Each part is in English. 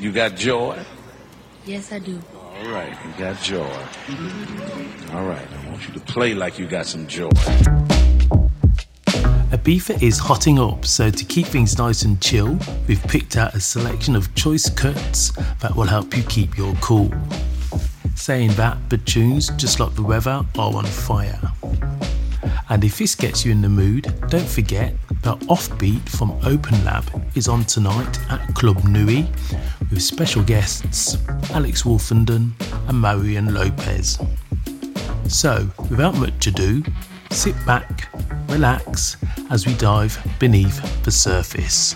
You got joy? Yes, I do. All right, you got joy. All right, I want you to play like you got some joy. Ibiza is hotting up, so to keep things nice and chill, we've picked out a selection of choice cuts that will help you keep your cool. Saying that, but tunes, just like the weather, are on fire. And if this gets you in the mood, don't forget that Offbeat from Open Lab is on tonight at Club Nui with special guests Alex Wolfenden and Marian Lopez. So, without much ado, sit back, relax as we dive beneath the surface.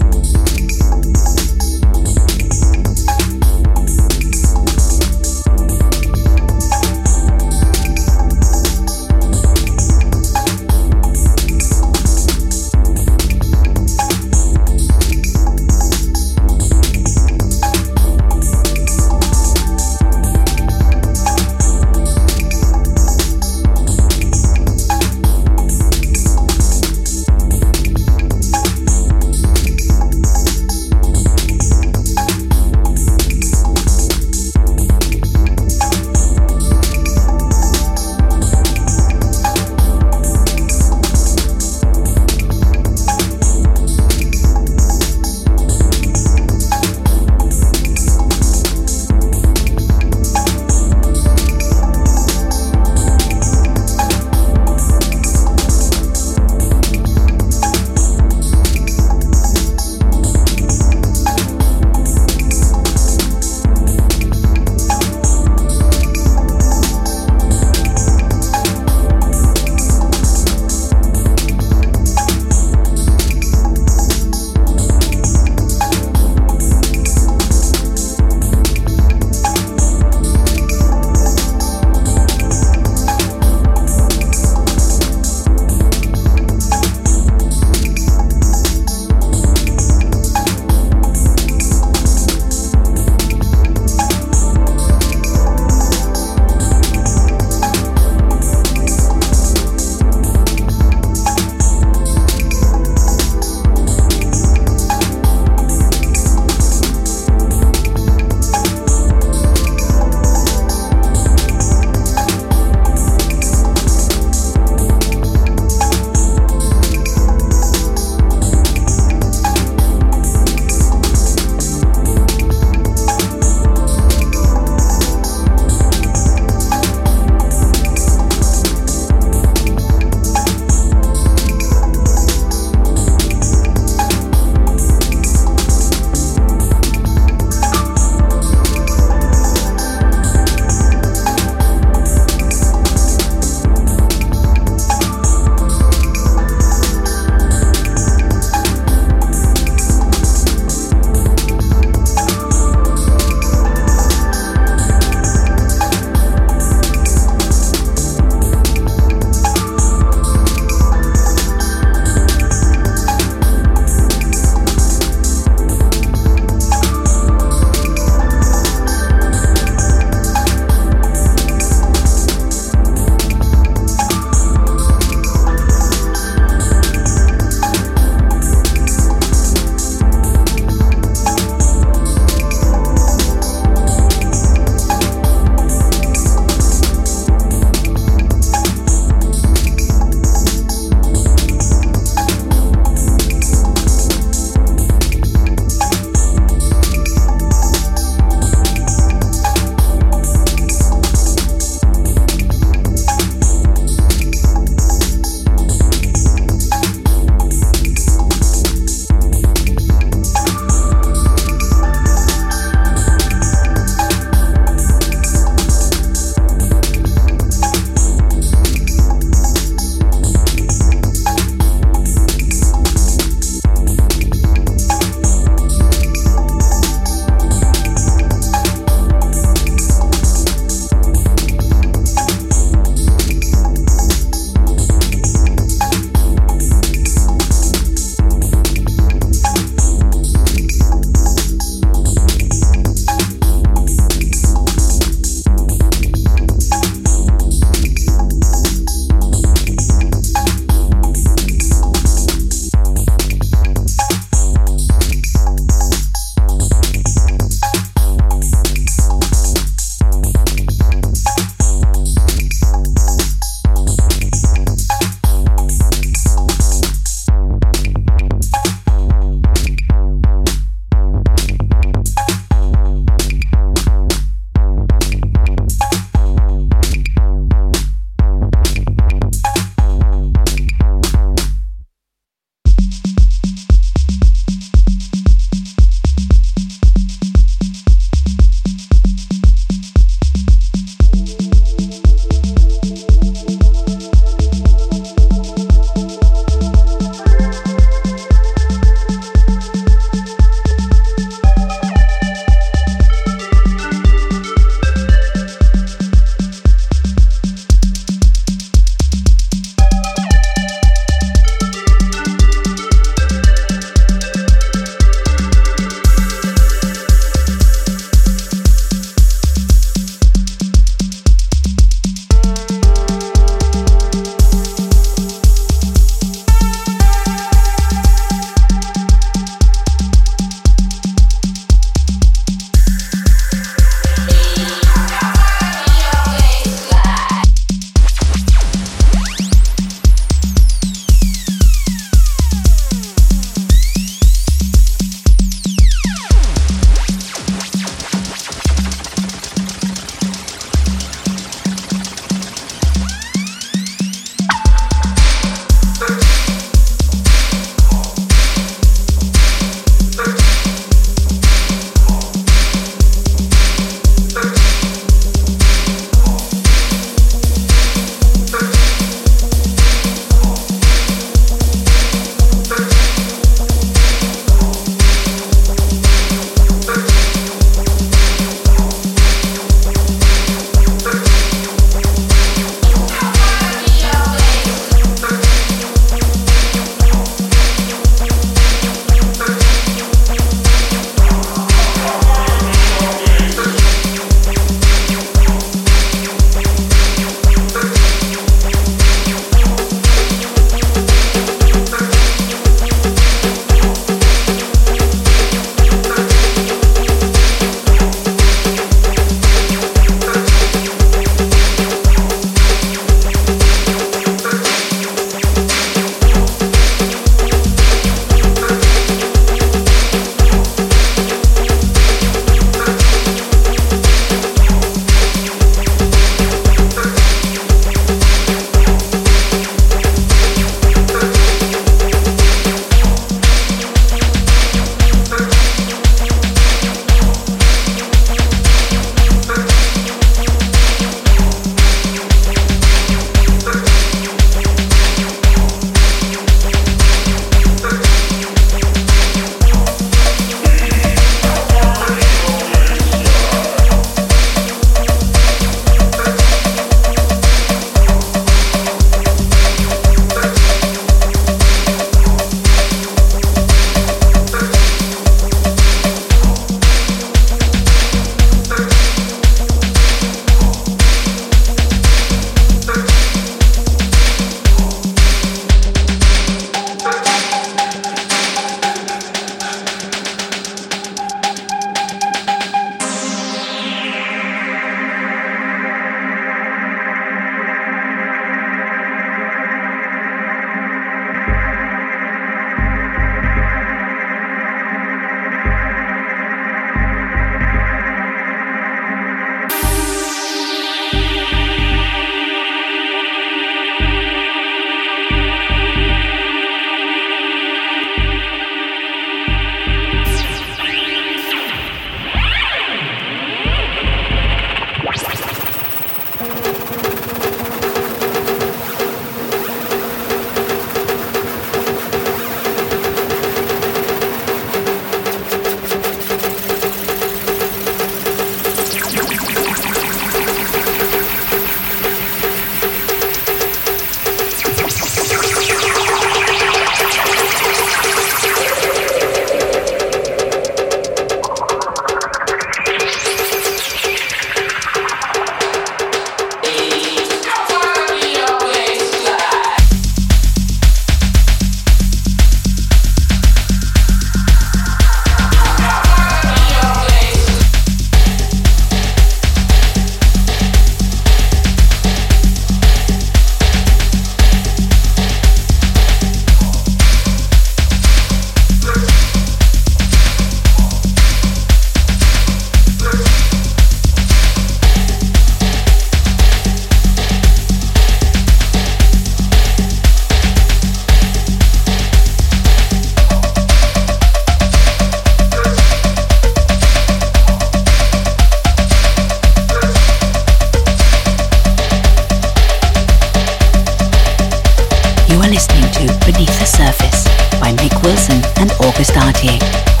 Wilson and August Artier.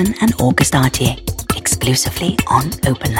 Wilson and August Artier, exclusively on Open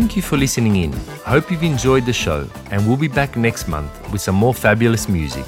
Thank you for listening in. Hope you've enjoyed the show, and we'll be back next month with some more fabulous music.